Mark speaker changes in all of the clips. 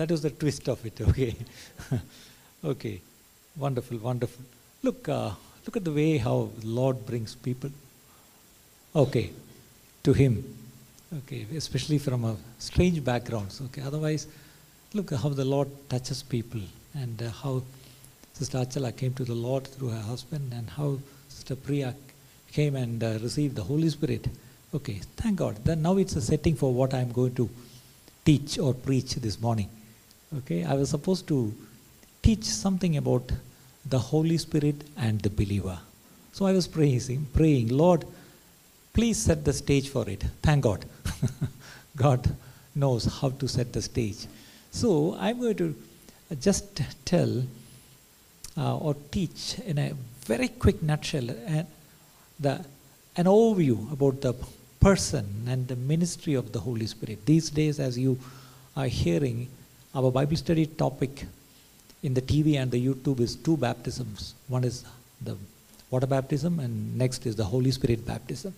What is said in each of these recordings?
Speaker 1: that was the twist of it. Okay, okay, wonderful, wonderful. Look, uh, look at the way how Lord brings people. Okay, to Him. Okay, especially from a strange backgrounds. Okay, otherwise, look how the Lord touches people and uh, how Sister Achala came to the Lord through her husband and how Sister Priya came and uh, received the Holy Spirit. Okay, thank God. Then now it's a setting for what I'm going to teach or preach this morning. Okay, I was supposed to teach something about the Holy Spirit and the believer. So I was praising, praying, Lord, please set the stage for it. Thank God. God knows how to set the stage. So I'm going to just tell uh, or teach in a very quick nutshell uh, the, an overview about the person and the ministry of the Holy Spirit. These days, as you are hearing, our Bible study topic in the TV and the YouTube is two baptisms. One is the water baptism, and next is the Holy Spirit baptism.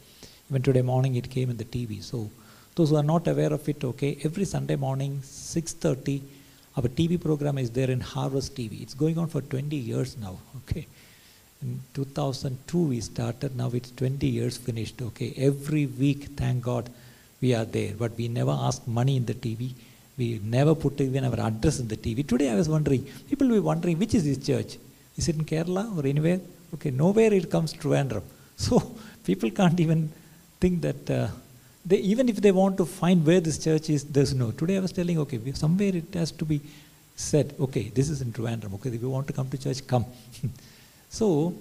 Speaker 1: Even today morning, it came in the TV. So, those who are not aware of it, okay, every Sunday morning, 6:30, our TV program is there in Harvest TV. It's going on for 20 years now, okay. In 2002 we started, now it's 20 years finished, okay. Every week, thank God, we are there. But we never ask money in the TV. We never put even our address in the TV. Today I was wondering, people will be wondering, which is this church? Is it in Kerala or anywhere? Okay, nowhere it comes to Andhra. So people can't even think that, uh, they, even if they want to find where this church is, there's no. Today I was telling, okay, somewhere it has to be said, okay, this is in Trivandrum. Okay, if you want to come to church, come. so,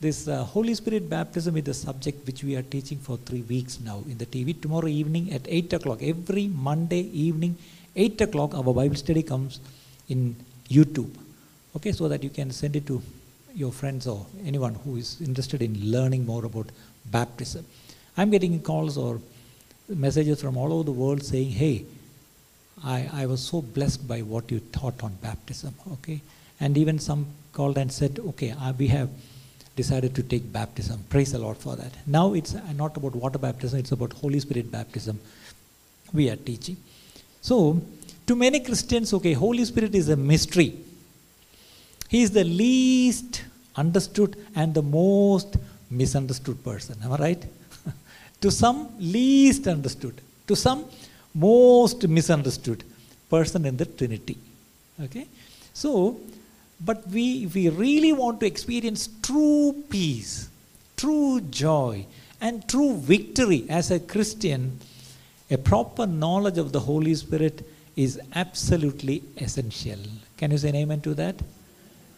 Speaker 1: this uh, Holy Spirit baptism is the subject which we are teaching for three weeks now in the TV. Tomorrow evening at 8 o'clock, every Monday evening, 8 o'clock, our Bible study comes in YouTube. Okay, so that you can send it to your friends or anyone who is interested in learning more about baptism. I'm getting calls or messages from all over the world saying, hey, I, I was so blessed by what you taught on baptism, okay? And even some called and said, okay, uh, we have decided to take baptism. Praise the Lord for that. Now it's not about water baptism, it's about Holy Spirit baptism we are teaching. So, to many Christians, okay, Holy Spirit is a mystery. He is the least understood and the most misunderstood person. Am I right? to some, least understood. To some, most misunderstood person in the Trinity. Okay? So, but we, if we really want to experience true peace, true joy, and true victory as a Christian, a proper knowledge of the Holy Spirit is absolutely essential. Can you say an amen to that?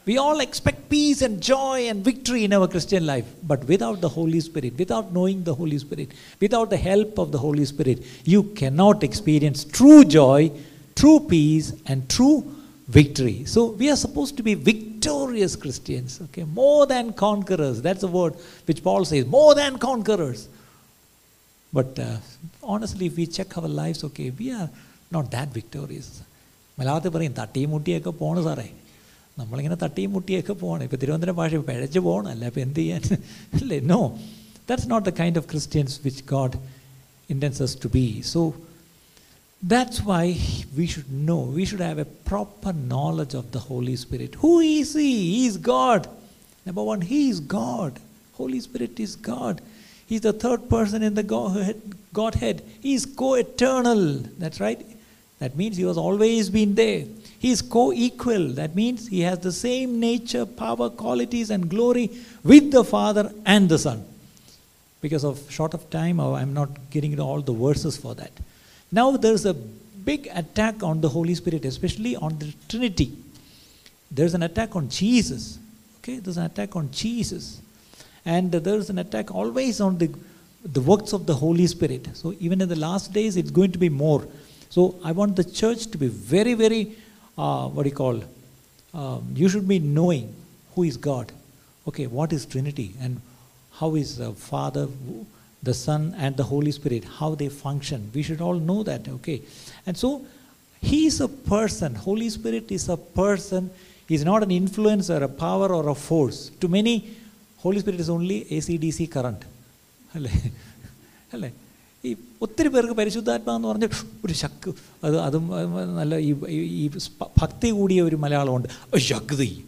Speaker 1: We all expect peace and joy and victory in our Christian life, but without the Holy Spirit, without knowing the Holy Spirit, without the help of the Holy Spirit, you cannot experience true joy, true peace, and true victory. So we are supposed to be victorious Christians, okay? More than conquerors. That's the word which Paul says, more than conquerors. But uh, honestly, if we check our lives, okay, we are not that victorious. മലയാളത്തിൽ പറയും തട്ടിയും മുട്ടിയൊക്കെ പോണ് സാറേ നമ്മളിങ്ങനെ തട്ടിയും മുട്ടിയൊക്കെ പോകണം ഇപ്പോൾ തിരുവനന്തപുരം ഭാഷ പിഴച്ച് പോകണം അല്ല അപ്പോൾ എന്ത് ചെയ്യാൻ അല്ലേ no that's not the kind of Christians which God intends us to be. So that's why we should know, we should have a proper knowledge of the Holy Spirit. Who is He? He is God. Number one, He is God. Holy Spirit is God. He's the third person in the Godhead. Godhead. He is co eternal. That's right. That means He has always been there. He is co equal. That means He has the same nature, power, qualities, and glory with the Father and the Son because of short of time oh, i'm not getting all the verses for that now there's a big attack on the holy spirit especially on the trinity there's an attack on jesus okay there's an attack on jesus and there's an attack always on the the works of the holy spirit so even in the last days it's going to be more so i want the church to be very very uh, what do you call um, you should be knowing who is god okay what is trinity and how is uh, Father, the Son, and the Holy Spirit, how they function. We should all know that, okay? And so, He is a person. Holy Spirit is a person. He's not an influence or a power or a force. To many, Holy only A C D C current അല്ലേ? അല്ലേ? ഈ ഒത്തിരി പേർക്ക് പരിശുദ്ധാത്മാ എന്ന് പറഞ്ഞ ഒരു ശക്ക് അത് അതും നല്ല ഈ ഈ ഭക്തി കൂടിയ ഒരു മലയാളമുണ്ട്. ശക്തി.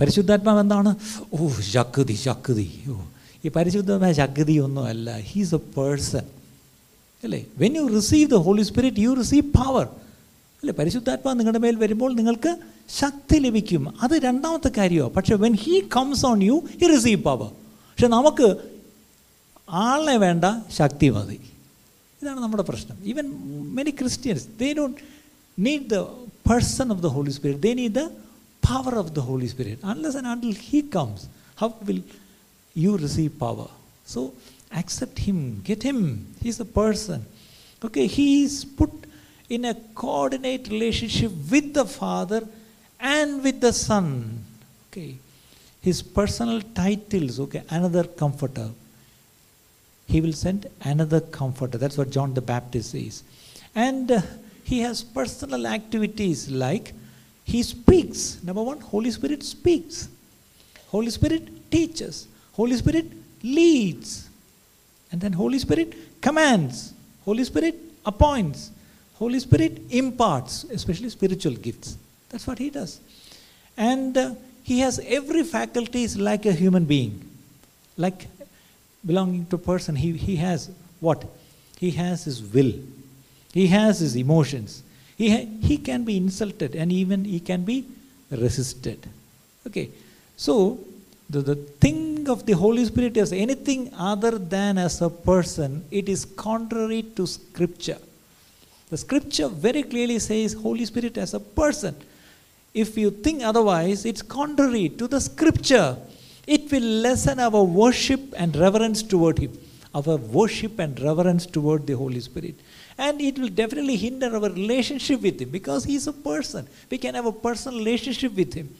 Speaker 1: പരിശുദ്ധാത്മാവ് എന്താണ്? ഓ ശക്തി ശക്തി. ഓ ഈ പരിശുദ്ധമായ ശക്തി ഒന്നുമല്ല ഹീസ് എ പേഴ്സൺ അല്ലേ? When you receive the Holy Spirit you receive power അല്ലേ? പരിശുദ്ധാത്മാ നിങ്ങളുടെ മേൽ വരുമ്പോൾ നിങ്ങൾക്ക് ശക്തി ലഭിക്കും അത് രണ്ടാമത്തെ കാര്യമാണ് പക്ഷേ when he comes on you he receive power പക്ഷെ നമുക്ക് ആളെ വേണ്ട ശക്തി മതി ഇതാണ് നമ്മുടെ പ്രശ്നം even many Christians they don't need the person of the Holy Spirit they need the power of the Holy Spirit unless and until he comes how will you receive power. So accept him, get him. He's a person. Okay, he is put in a coordinate relationship with the Father and with the Son. Okay, his personal titles. Okay, another comforter. He will send another comforter. That's what John the Baptist says. And uh, he has personal activities like he speaks. Number one, Holy Spirit speaks. Holy Spirit teaches. Holy Spirit leads. And then Holy Spirit commands. Holy Spirit appoints. Holy Spirit imparts, especially spiritual gifts. That's what he does. And uh, he has every faculties like a human being. Like belonging to a person, he, he has what? He has his will. He has his emotions. He, ha- he can be insulted and even he can be resisted. Okay. So the, the thing of the Holy Spirit is anything other than as a person, it is contrary to Scripture. The Scripture very clearly says Holy Spirit as a person. If you think otherwise, it's contrary to the Scripture. It will lessen our worship and reverence toward Him, our worship and reverence toward the Holy Spirit. And it will definitely hinder our relationship with Him because He is a person. We can have a personal relationship with Him.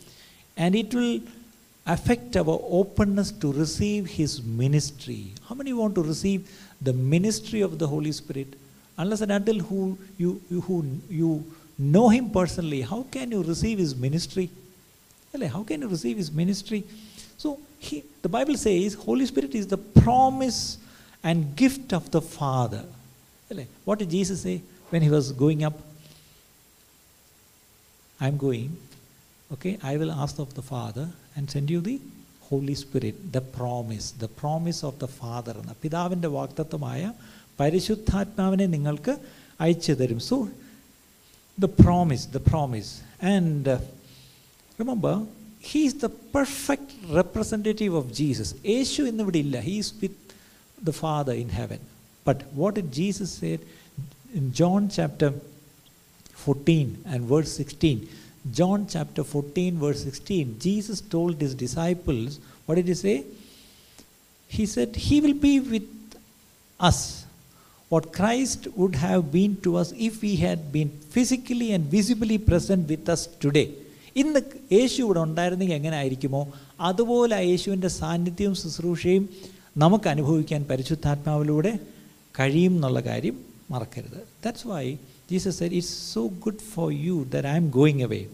Speaker 1: And it will affect our openness to receive His ministry. How many want to receive the ministry of the Holy Spirit? Unless and until who you, you, who you know Him personally, how can you receive His ministry? How can you receive His ministry? So he, the Bible says Holy Spirit is the promise and gift of the Father. What did Jesus say when He was going up? I'm going, okay, I will ask of the Father and send you the Holy Spirit, the promise, the promise of the Father എന്ന പിതാവിൻ്റെ വാക്തത്വമായ പരിശുദ്ധാത്മാവിനെ നിങ്ങൾക്ക് അയച്ചു തരും so the promise, the promise. And uh, remember, he is the perfect representative of Jesus. Yeshu in the he is with the Father in heaven. But what did Jesus say in John chapter 14 and verse 16? John chapter 14, verse 16, Jesus told his disciples, what did he say? He said, He will be with us What Christ would have been to us if he had been physically and visibly present with us today. ഇന്ന് യേശു ഇവിടെ ഉണ്ടായിരുന്നെങ്കിൽ എങ്ങനെ ആയിരിക്കുമോ അതുപോലെ ആ യേശുവിൻ്റെ സാന്നിധ്യവും ശുശ്രൂഷയും നമുക്ക് അനുഭവിക്കാൻ പരിശുദ്ധാത്മാവിലൂടെ കഴിയും എന്നുള്ള കാര്യം മറക്കരുത് that's Y Jesus said, It's so good for you that I am going away.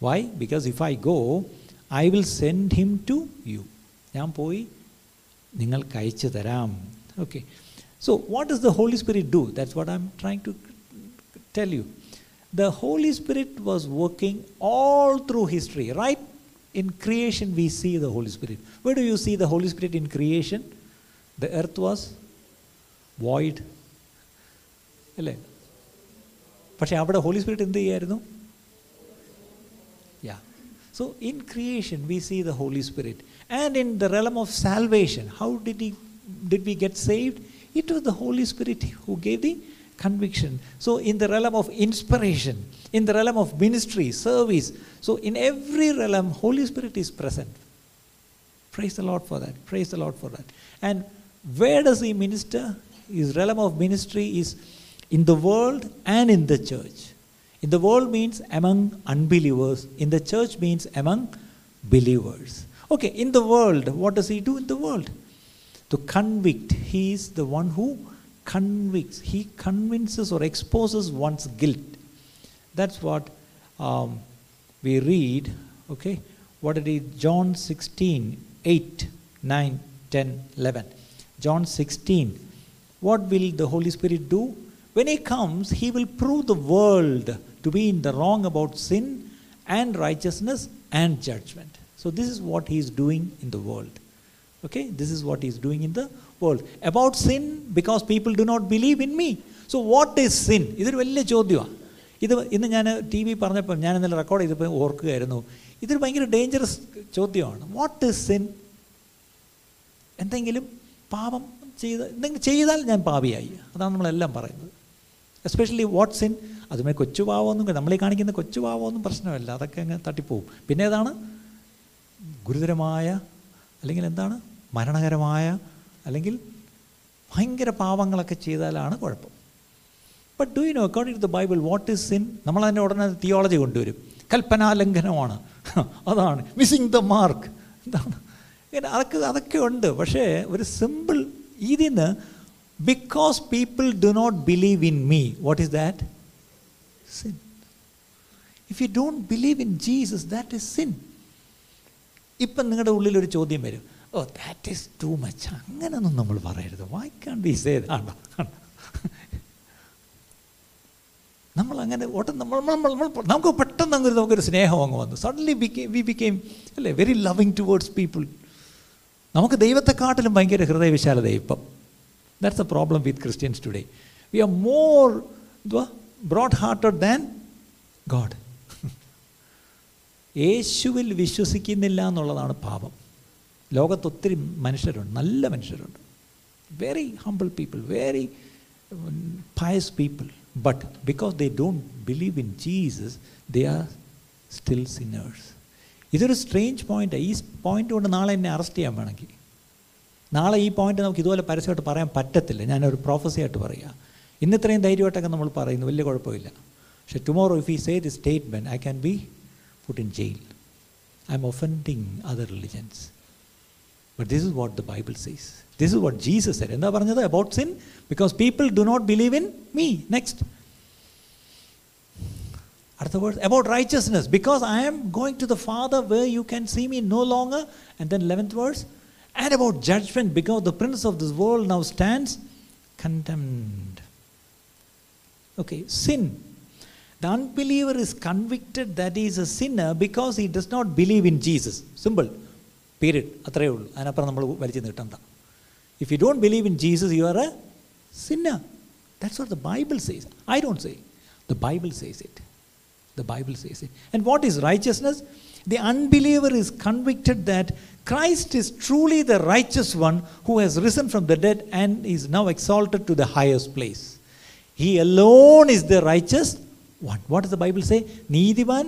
Speaker 1: Why? Because if I go, I will send him to you. ഞാൻ പോയി നിങ്ങൾക്ക് അയച്ചു തരാം okay so what does the Holy spirit do that's what I am trying to tell you the Holy spirit was working all through history right in creation V see the Holy spirit വെ do you see the Holy spirit in creation the earth was void അല്ലേ പക്ഷേ അവിടെ Holy Spirit എന്ത് ചെയ്യായിരുന്നു yeah so in creation V see the Holy spirit and in the realm of salvation how did ഈ did we get saved It was the Holy Spirit who gave the conviction. So, in the realm of inspiration, in the realm of ministry, service, so in every realm, Holy Spirit is present. Praise the Lord for that. Praise the Lord for that. And where does He minister? His realm of ministry is in the world and in the church. In the world means among unbelievers, in the church means among believers. Okay, in the world, what does He do in the world? To convict, he is the one who convicts, he convinces or exposes one's guilt. That's what um, we read, okay? What is, John 16, 8, 9, 10, 11. John 16, what will the Holy Spirit do? When He comes, He will prove the world to be in the wrong about sin and righteousness and judgment. So, this is what He is doing in the world. Okay, this is what he's doing in the world. About sin, because people do not believe in me. So what is sin ഇതൊരു വലിയ ചോദ്യമാണ് ഇത് ഇന്ന് ഞാൻ T V പറഞ്ഞപ്പോൾ ഞാൻ ഇന്നലെ record ചെയ്തപ്പോൾ ഓർക്കുകയായിരുന്നു. ഇതൊരു ഭയങ്കര ഡേഞ്ചറസ് ചോദ്യമാണ്. വാട്ട് ഈസ് സിൻ എന്തെങ്കിലും പാപം ചെയ്ത് എന്തെങ്കിലും ചെയ്താൽ ഞാൻ പാപിയായി. അതാണ് നമ്മളെല്ലാം പറയുന്നത്. എസ്പെഷ്യലി വാട്ട് സിൻ അതുമേ കൊച്ചു പാവമൊന്നും നമ്മളീ കാണിക്കുന്ന കൊച്ചു പാവമൊന്നും പ്രശ്നമല്ല. അതൊക്കെ അങ്ങ് തട്ടിപ്പോവും. പിന്നെ ഏതാണ്? ഗുരുതരമായ അല്ലെങ്കിൽ എന്താണ്? മരണകരമായ അല്ലെങ്കിൽ ഭയങ്കര പാവങ്ങളൊക്കെ ചെയ്താലാണ് കുഴപ്പം. But do you know according to the Bible what is sin നമ്മൾ അതിന്റെ ഉടനെ തിയോളജി കൊണ്ടുവരും. കൽപ്പനാലംഘനമാണ്. അതാണ്. മിസ്സിങ് ദ മാർക്ക് എന്താണ്? ഇങ്ങനെ അതൊക്കെ അതൊക്കെ ഉണ്ട്. പക്ഷേ ഒരു സിമ്പിൾ ഇതിന്ന് because people do not believe in me what is that sin if you don't believe in Jesus that is sin ഇപ്പം നിങ്ങളുടെ ഉള്ളിൽ ഒരു ചോദ്യം വരും. Oh that is too much അങ്ങനെയൊന്നും നമ്മൾ പറയരുത്. വൈ കാൺ ബി സേ ആണോ? നമ്മൾ അങ്ങനെ ഓട്ടം നമ്മൾ നമ്മൾ നമ്മൾ നമുക്ക് പെട്ടെന്ന് അങ്ങ് ഒരു നമുക്കൊരു സ്നേഹം അങ്ങ് വന്നു. സഡൻലി ബിക്കെയിം വി ബിക്കെയിം അല്ലേ വെരി ലവിങ് ടുവേർഡ്സ് പീപ്പിൾ നമുക്ക് ദൈവത്തെക്കാട്ടിലും ഭയങ്കര ഹൃദയവിശാലത ഇപ്പം. That's a problem with Christians today we are more broad hearted than God യേശുവിൽ വിശ്വസിക്കുന്നില്ല എന്നുള്ളതാണ് പാപം. ലോകത്ത് ഒത്തിരി മനുഷ്യരുണ്ട് നല്ല മനുഷ്യരുണ്ട്. Very humble people very pious people but because they don't believe in Jesus they are still sinners ഇതൊരു സ്ട്രേഞ്ച് പോയിന്റ് ഈ പോയിന്റ് കൊണ്ട് നാളെ എന്നെ അറസ്റ്റ് ചെയ്യാൻ വേണമെങ്കിൽ. നാളെ ഈ പോയിന്റ് നമുക്ക് ഇതുപോലെ പരസ്യമായിട്ട് പറയാൻ പറ്റത്തില്ല. ഞാനൊരു പ്രോഫസിയായിട്ട് പറയുക ഇന്ന് ഇത്രയും ധൈര്യമായിട്ടൊക്കെ നമ്മൾ പറയുന്നു. വലിയ കുഴപ്പമില്ല. പക്ഷേ tomorrow if I say the statement I can be put in jail I'm offending other religions but this is what the Bible says this is what Jesus Z എന്താ പറഞ്ഞത് about sin because people do not believe in me next അടുത്ത word about righteousness because I am going to the father way you can see me no longer and then eleventh words and about judgement because the prince of this world now stands condemned okay sin The unbeliever is convicted that he is a sinner because he does not believe in Jesus. Simple. Period. അത്രയേ ഉള്ളൂ അതിനപ്പുറം നമ്മൾ വലിച്ചു നീട്ടണ്ട if you don't believe in Jesus you are A Sinner that's what the Bible says I don't say the Bible says it the Bible says it and what is righteousness the unbeliever is convicted that Christ is truly the righteous one who has risen from the dead and is now exalted to the highest place he alone is the righteous one what is the Bible say നീതിമാൻ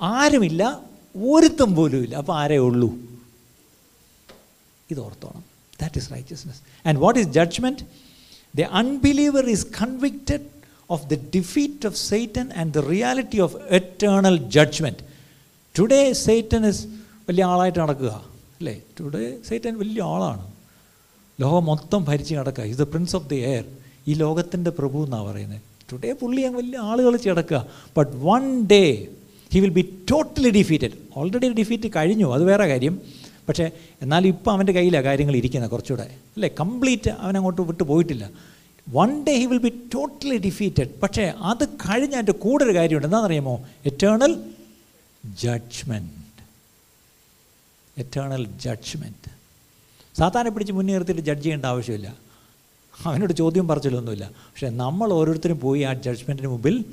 Speaker 1: ആരുമില്ല ഒരുത്തം പോലും ഇല്ല അപ്പോൾ ആരേ ഉള്ളൂ ഇത് ഓർത്തോണം that is righteousness and what is judgment the unbeliever is convicted of the defeat of Satan and the reality of eternal judgment today Satan is വലിയ ആളായിട്ട് നടക്കുക അല്ലേ? ടുഡേ സെയ്റ്റൻ വലിയ ആളാണ്. ലോകം മൊത്തം ഭരിച്ച് നടക്കുക. Is the prince of the air ഈ ലോകത്തിന്റെ പ്രഭു എന്നാണ് പറയുന്നത്? ടുഡേ പുള്ളി അങ്ങ് വലിയ ആളുകൾ കിടക്കുക but one day he will be totally defeated already defeat കഴിഞ്ഞു. അത് വേറെ കാര്യം. പക്ഷേ എന്നാലും ഇപ്പോൾ അവന്റെ കയ്യിലാണ് കാര്യങ്ങൾ ഇരിക്കുന്നത് കുറച്ചുകൂടെ. അല്ലേ? കംപ്ലീറ്റ് അവൻ അങ്ങോട്ട് വിട്ടു പോയിട്ടില്ല. One day he will be totally defeated പക്ഷേ അത് കഴിഞ്ഞ അതിന്റെ കൂടെ ഒരു കാര്യമുണ്ട്. എന്താണെന്നറിയാമോ? എറ്റേണൽ ജഡ്ജ്മെന്റ് എറ്റേണൽ ജഡ്ജ്മെന്റ് സാത്താനെ പിടിച്ച് മുന്നേ ജഡ്ജ് ചെയ്യേണ്ട ആവശ്യമില്ല. അവനോട് ചോദ്യം പറച്ചിലൊന്നുമില്ല. പക്ഷേ നമ്മൾ ഓരോരുത്തരും പോയി ആ ജഡ്ജ്മെന്റിന് മുമ്പിൽ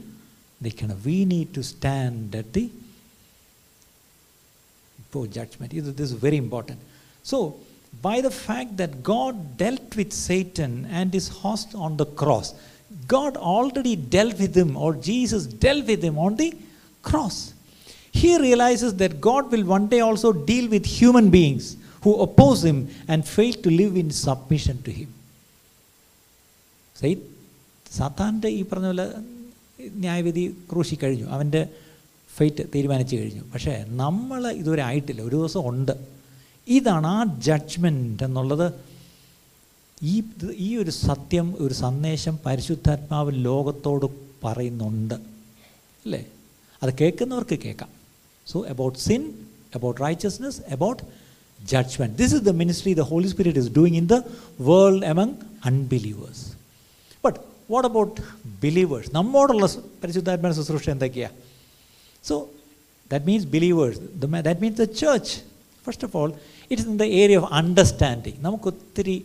Speaker 1: നിൽക്കണം. We need to stand at the ഇപ്പോൾ ജഡ്ജ്മെൻറ്റ് ഇത് this very important so by the fact that God dealt with Satan and his host on the cross. God already dealt with him, or Jesus dealt with him on the cross. He realizes that God will one day also deal with human beings who oppose him and fail to live in submission to him. സാത്താൻ്റെ ഈ പറഞ്ഞ പോലെ ന്യായവിധി ക്രൂശി കഴിഞ്ഞു അവൻ്റെ fate തീരുമാനിച്ചു കഴിഞ്ഞു. പക്ഷേ നമ്മൾ ഇതുവരെ ആയിട്ടില്ല. ഒരു ദിവസം ഉണ്ട്. ഇതാണ് ആ ജഡ്ജ്മെന്റ് എന്നുള്ളത്. ഈ ഈ ഒരു സത്യം ഒരു സന്ദേശം പരിശുദ്ധാത്മാവ് ലോകത്തോട് പറയുന്നുണ്ട്. അല്ലേ? അത് കേൾക്കുന്നവർക്ക് കേൾക്കാം. So about sin about righteousness about judgment this is the ministry the Holy Spirit is doing in the world among unbelievers but what about believers നമ്മോടുള്ള പരിശുദ്ധാത്മാ ശുശ്രൂഷ എന്തൊക്കെയാണ് So that means believers. The, ma- that means the church. First of all, it is in the area of understanding. നമുക്ക് ഒത്തിരി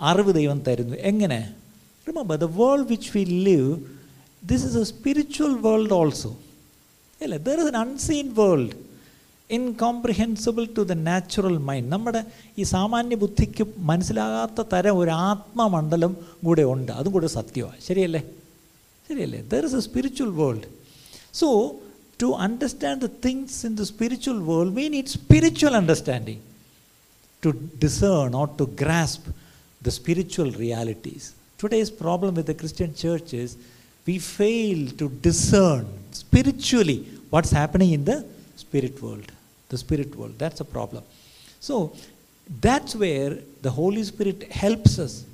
Speaker 1: അറിവ് ദൈവം തരുന്നു എങ്ങനെ remember the world which we live this is a spiritual world also അല്ലേ there is an unseen world ഇൻകോംപ്രിഹെൻസിബിൾ to the natural mind നമ്മുടെ ഈ സാമാന്യ ബുദ്ധിക്ക് മനസ്സിലാകാത്ത തരം ഒരു ആത്മമണ്ഡലം കൂടെ ഉണ്ട് അതും കൂടെ സത്യമാണ് ശരിയല്ലേ ശരിയല്ലേ there is a spiritual world so to understand the things in the spiritual world, we need spiritual understanding to discern or to grasp the spiritual realities. Today's problem with the Christian church is we fail to discern spiritually what's happening in the spirit world. The spirit world, that's a problem. So that's where the Holy Spirit helps us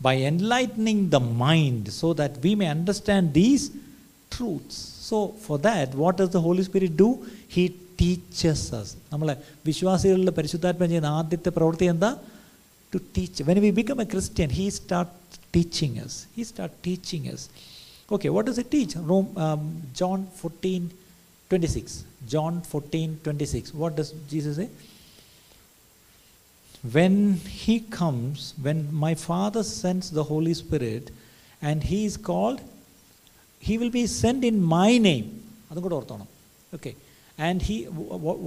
Speaker 1: by enlightening the mind so that we may understand these truths. So, for that, what does the Holy Spirit do? He teaches us. നമ്മളെ വിശ്വാസികളിൽ പരിശുദ്ധാത്മ ചെയ്യുന്ന ആദ്യത്തെ പ്രവൃത്തി എന്താ to teach when we become a Christian he start teaching us he start teaching us okay what does it teach from John fourteen twenty six John fourteen twenty six what does Jesus a when he comes, when my Father sends the Holy Spirit, and he is called, he will be sent in my name. അതും കൂടെ ഓർത്തോണം okay and he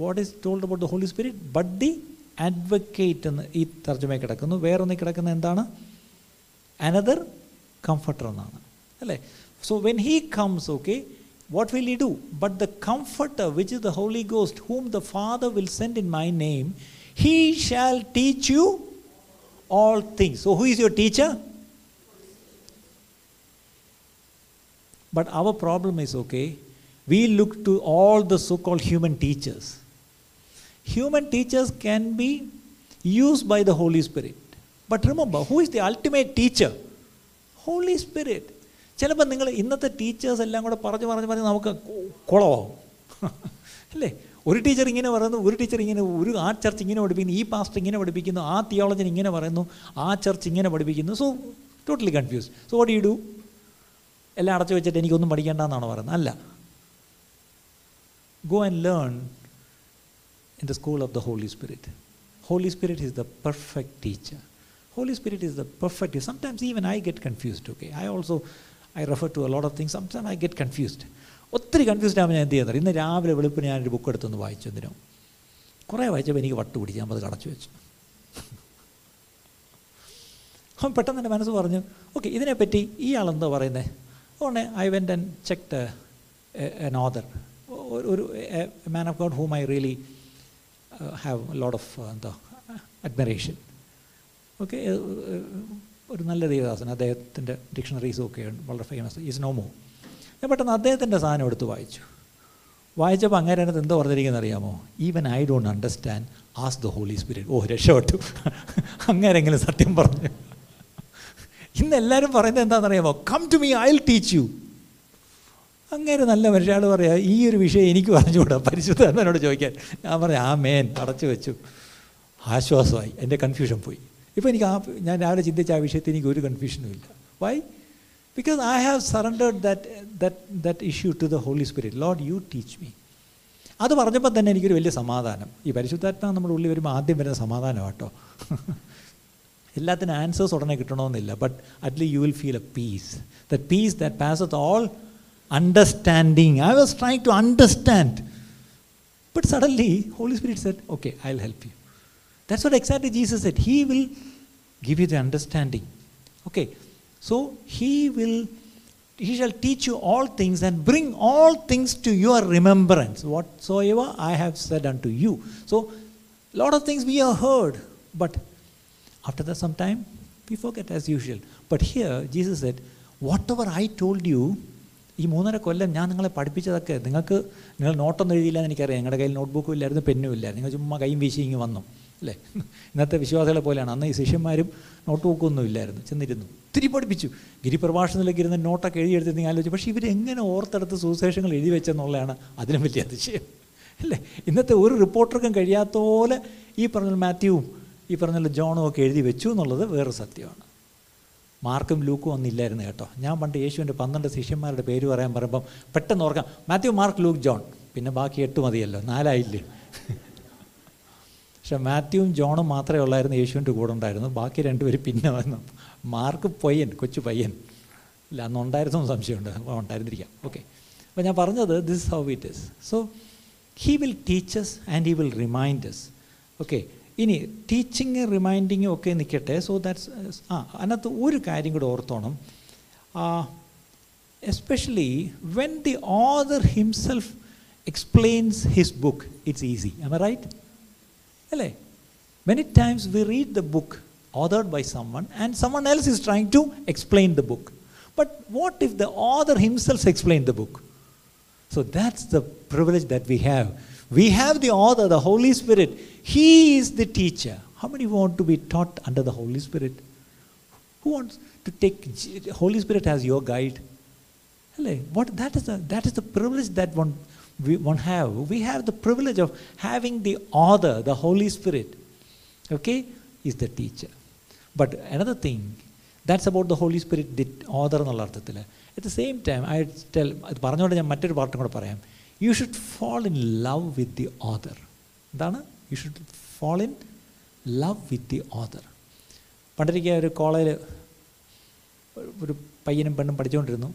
Speaker 1: what is told about the Holy Spirit but the advocate എന്ന് ഈ തർജ്ജമയിൽ കിടക്കുന്നു വേറൊന്നിൽ കിടക്കുന്ന എന്താണ് another comforter എന്നാണ് അല്ലേ so when he comes okay what will he do? But the Comforter, which is the Holy Ghost, whom the Father will send in my name, he shall teach you all things. So, who is your teacher? But our problem is okay, we look to all the so called human teachers. Human teachers can be used by the Holy Spirit. But remember, who is the ultimate teacher? Holy Spirit. ചിലപ്പോൾ നിങ്ങൾ ഇന്നത്തെ teachers എല്ലാം കൂടെ പറഞ്ഞു പറഞ്ഞ് പറഞ്ഞ് നമുക്ക് കുളമാവും അല്ലേ ഒരു ടീച്ചർ ഇങ്ങനെ പറയുന്നു ഒരു ടീച്ചർ ഇങ്ങനെ ഒരു ആ ചർച്ച് ഇങ്ങനെ പഠിപ്പിക്കുന്നു ഈ പാസ്റ്റർ ഇങ്ങനെ പഠിപ്പിക്കുന്നു ആ തിയോളജൻ ഇങ്ങനെ പറയുന്നു ആ ചർച്ച് ഇങ്ങനെ പഠിപ്പിക്കുന്നു so totally confuse so what you do എല്ലാം അടച്ചു വെച്ചിട്ട് എനിക്കൊന്നും പഠിക്കേണ്ടെന്നാണ് പറയുന്നത്. അല്ല. Go and learn in the school of the Holy Spirit Holy Spirit is the perfect teacher Holy Spirit is the perfect Sometimes even I get confused okay I also I refer to a lot of things Sometimes I get confused ഒത്തിരി confused ആകുമ്പോൾ ഞാൻ എന്ത് ചെയ്യുന്നത് ഇന്ന് രാവിലെ വെളുപ്പിന് ഞാനൊരു book എടുത്തൊന്ന് വായിച്ചു എന്തിനോ? കുറേ വായിച്ചപ്പോൾ എനിക്ക് വട്ട് പിടിച്ച് ഞാൻ അത് കടച്ചു വെച്ചു. അപ്പം പെട്ടെന്ന് എന്റെ മനസ്സ് പറഞ്ഞു ഓക്കെ ഇതിനെപ്പറ്റി ഈ ആളെന്താ പറയുന്നത് അതുകൊണ്ട് I went and the another ഒരു man of God whom I really have lot of എന്താ അഡ്മിറേഷൻ ഓക്കെ ഒരു നല്ല ദേവദാസൻ അദ്ദേഹത്തിന്റെ ഡിക്ഷണറീസും ഒക്കെ വളരെ ഫേമസ് ഈസ് നോ മോ ഞാൻ പെട്ടെന്ന് അദ്ദേഹത്തിന്റെ സാധനം എടുത്ത് വായിച്ചു. വായിച്ചപ്പോൾ അങ്ങനെ അതിനകത്ത് എന്തോ പറഞ്ഞിരിക്കുന്നത് അറിയാമോ? Even I don't understand as the Holy Spirit ഓ രക്ഷപ്പെട്ടു. അങ്ങനെങ്കിലും സത്യം പറഞ്ഞു. ഇന്ന് എല്ലാവരും പറയുന്നത് എന്താണെന്നറിയാമോ? Come to me I teach you അങ്ങനെ നല്ല മനുഷ്യയാൾ പറയാ ഈ ഒരു വിഷയം എനിക്ക് പറഞ്ഞുകൂടാ പരിശുദ്ധനോട് ചോദിക്കാൻ. ഞാൻ പറഞ്ഞു ആ മേൻ അടച്ചു വെച്ചു. ആശ്വാസമായി. എന്റെ കൺഫ്യൂഷൻ പോയി. ഇപ്പോൾ എനിക്ക് ആ ഞാൻ രാവിലെ ചിന്തിച്ച ആ വിഷയത്തിൽ എനിക്ക് ഒരു കൺഫ്യൂഷനും ഇല്ല. Why because I have surrendered that that that issue to the Holy Spirit Lord you teach me അത് പറഞ്ഞപ്പോൾ തന്നെ എനിക്കൊരു വലിയ സമാധാനം. ഈ പരിശുദ്ധാത്മാ നമ്മുടെ ഉള്ളിൽ വരുമ്പോൾ ആദ്യം വരുന്ന സമാധാനം കേട്ടോ എല്ലാത്തിനും ആൻസേഴ്സ് ഉടനെ കിട്ടണമെന്നില്ല but Atley U will feel a piece the peace that passes all understanding I was trying to understand but suddenly Holy Spirit said okay I will help U That's what exactly Jesus said. He will give you the understanding. Okay. So he will he shall teach you all things and bring all things to your remembrance. Whatsoever I have said unto you. So a lot of things we have heard, but after that sometime we forget as usual. But here Jesus said, Whatever I told you, ഈ മൂന്നര കൊല്ലം ഞാൻ നിങ്ങളെ പഠിപ്പിച്ചതൊക്കെ നിങ്ങൾക്ക് നിങ്ങൾ നോട്ടൊന്നും എഴുതിയില്ല എന്ന് എനിക്കറിയാം. നിങ്ങളുടെ കയ്യിൽ നോട്ട്ബുക്കും ഇല്ലായിരുന്നു പെന്നും ഇല്ല നിങ്ങൾ ചുമ്മാ കൈയും വീശി ഇങ്ങ് വന്നു അല്ലേ? ഇന്നത്തെ വിശ്വാസികളെ പോലെയാണ്. അന്ന് ഈ ശിഷ്യന്മാരും നോട്ട് ഒന്നും ഇല്ലായിരുന്നു. ചെന്നിരുന്നു. ഒത്തിരി പഠിപ്പിച്ചു. ഗിരിപ്രഭാഷണത്തിലേക്ക് ഇരുന്ന് നോട്ടൊക്കെ എഴുതിയെടുത്ത് നിങ്ങൾ ആലോചിച്ചു. പക്ഷേ ഇവരെങ്ങനെ ഓർത്തെടുത്ത് സുവിശേഷങ്ങൾ എഴുതി വെച്ചെന്നുള്ളതാണ് അതിനും വലിയ അതിശയം അല്ലേ? ഇന്നത്തെ ഒരു റിപ്പോർട്ടർക്കും കഴിയാത്ത പോലെ ഈ പറഞ്ഞ മാത്യുവും ഈ പറഞ്ഞ ജോണും ഒക്കെ എഴുതി വെച്ചു എന്നുള്ളത് വേറെ സത്യമാണ്. മാർക്കും ലൂക്കും ഒന്നും ഇല്ലായിരുന്നു കേട്ടോ. ഞാൻ പണ്ട് യേശുവിന്റെ പന്ത്രണ്ട് ശിഷ്യന്മാരുടെ പേര് പറയാൻ പറയുമ്പം പെട്ടെന്ന് ഓർക്കാം മാത്യു മാർക്ക് ലൂക്ക് ജോൺ. പിന്നെ ബാക്കി എട്ട് മതിയല്ലോ നാലായില്ലേ? പക്ഷെ മാത്യുവും ജോണും മാത്രമേ ഉള്ളായിരുന്നു യേശുവിന്റെ കൂടെ ഉണ്ടായിരുന്നു. ബാക്കി രണ്ടുപേരും പിന്നെ വന്നു. മാർക്ക് പയ്യൻ കൊച്ചു പയ്യൻ. ഇല്ല അന്ന് ഉണ്ടായിരുന്നു സംശയമുണ്ട്. ഉണ്ടായിരുന്നിരിക്കാം. ഓക്കെ അപ്പോൾ ഞാൻ പറഞ്ഞത് this how it is so he will teaches and he will reminds okay ഇനി ടീച്ചിങ് റിമൈൻഡിങ്ങും ഒക്കെ നിൽക്കട്ടെ സോ ദാറ്റ്സ് ആ അതിനകത്ത് ഒരു കാര്യം കൂടെ ഓർത്തോണം especially when the author himself explains his book it's easy am I right അല്ലേ many times we read the book authored by someone and someone else is trying to explain the book but what if the author himself explained the book so that's the privilege that we have we have the author the holy spirit he is the teacher how many want to be taught under the holy spirit who wants to take holy spirit as your guide Hello, what that is the that is the privilege that one we one have. We have the privilege of having the author, the Holy Spirit. Okay, is the teacher. But another thing, that's about the Holy Spirit, the author എന്നുള്ള അർത്ഥത്തിൽ at the same time I tell അത് പറഞ്ഞുകൊണ്ട് ഞാൻ മറ്റൊരു പാർട്ടും കൂടെ പറയാം you should fall in love with the author എന്താണ്? You should fall in love with the author പണ്ടിരിക്കുക ഒരു കോളേജിൽ ഒരു പയ്യനും പെണ്ണും പഠിച്ചുകൊണ്ടിരുന്നു.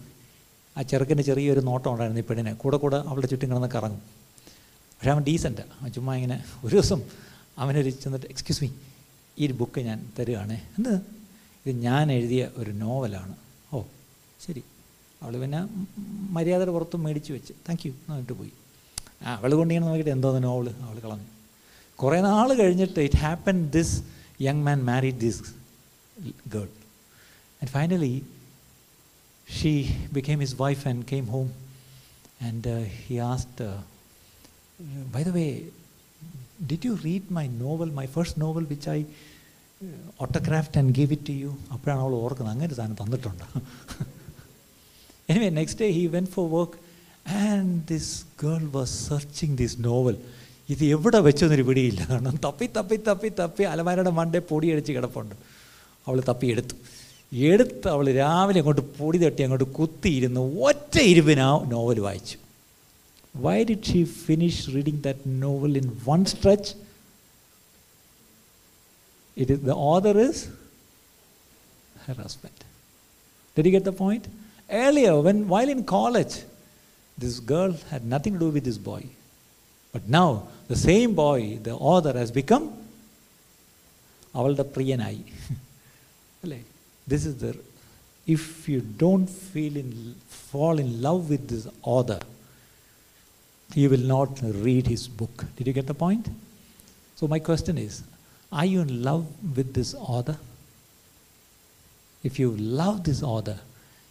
Speaker 1: ആ ചെറുക്കന് ചെറിയൊരു നോട്ടം ഉണ്ടായിരുന്നു ഈ പെണ്ണിനെ. കൂടെ കൂടെ അവളുടെ ചുറ്റും കിടന്ന് കറങ്ങും. പക്ഷേ അവൻ ഡീസന്റാണ് ആ ചുമ്മാ ഇങ്ങനെ ഒരു ദിവസം അവനൊരു ചെന്നിട്ട് എക്സ്ക്യൂസ് മീ ഈ ഒരു ബുക്ക് ഞാൻ തരുവാണേ. എന്ത്? ഇത് ഞാൻ എഴുതിയ ഒരു നോവലാണ് ഓ ശരി. അവൾ പിന്നെ മര്യാദയുടെ പുറത്ത് മേടിച്ച് വെച്ച്. താങ്ക് യു എന്നിട്ട് പോയി. ആ അവൾ കൊണ്ടിങ്ങനെ നോക്കിയിട്ട് എന്തോ തന്നെ അവൾ അവൾ കളഞ്ഞു. കുറേ നാൾ കഴിഞ്ഞിട്ട് it happen this young man married this girl and finally she became his wife and came home and he asked by the way did you read my novel my first novel which I autographed and give it to you അപ്പോഴാണ് അവൾ ഓർക്കുന്നത് അങ്ങനെ സാധനം തന്നിട്ടുണ്ട്? Anyway next day he went for work and this girl was searching this novel ഇത് എവിടെ വെച്ചൊന്നൊരു പിടിയില്ല കാരണം തപ്പി തപ്പി തപ്പി തപ്പി അലമാരയുടെ മണ്ടേ പൊടിയടിച്ച് കിടപ്പുണ്ട് അവൾ തപ്പി എടുത്തു എടുത്ത് അവൾ രാവിലെ അങ്ങോട്ട് പൊടി തട്ടി അങ്ങോട്ട് കുത്തിയിരുന്ന് ഒറ്റ ഇരുവിന് ആ നോവൽ വായിച്ചു why did she finish reading that novel in one stretch it is the author is her husband. Did you get the point? Earlier, when while in college, this girl had nothing to do with this boy. But now, the same boy, the author, has become അവളുടെ പ്രിയനായി അല്ലേ this is the if you don't feel in fall in love with this author, you will not read his book. Did you get the point? So, my question is Are you in love with this author? If you love this author,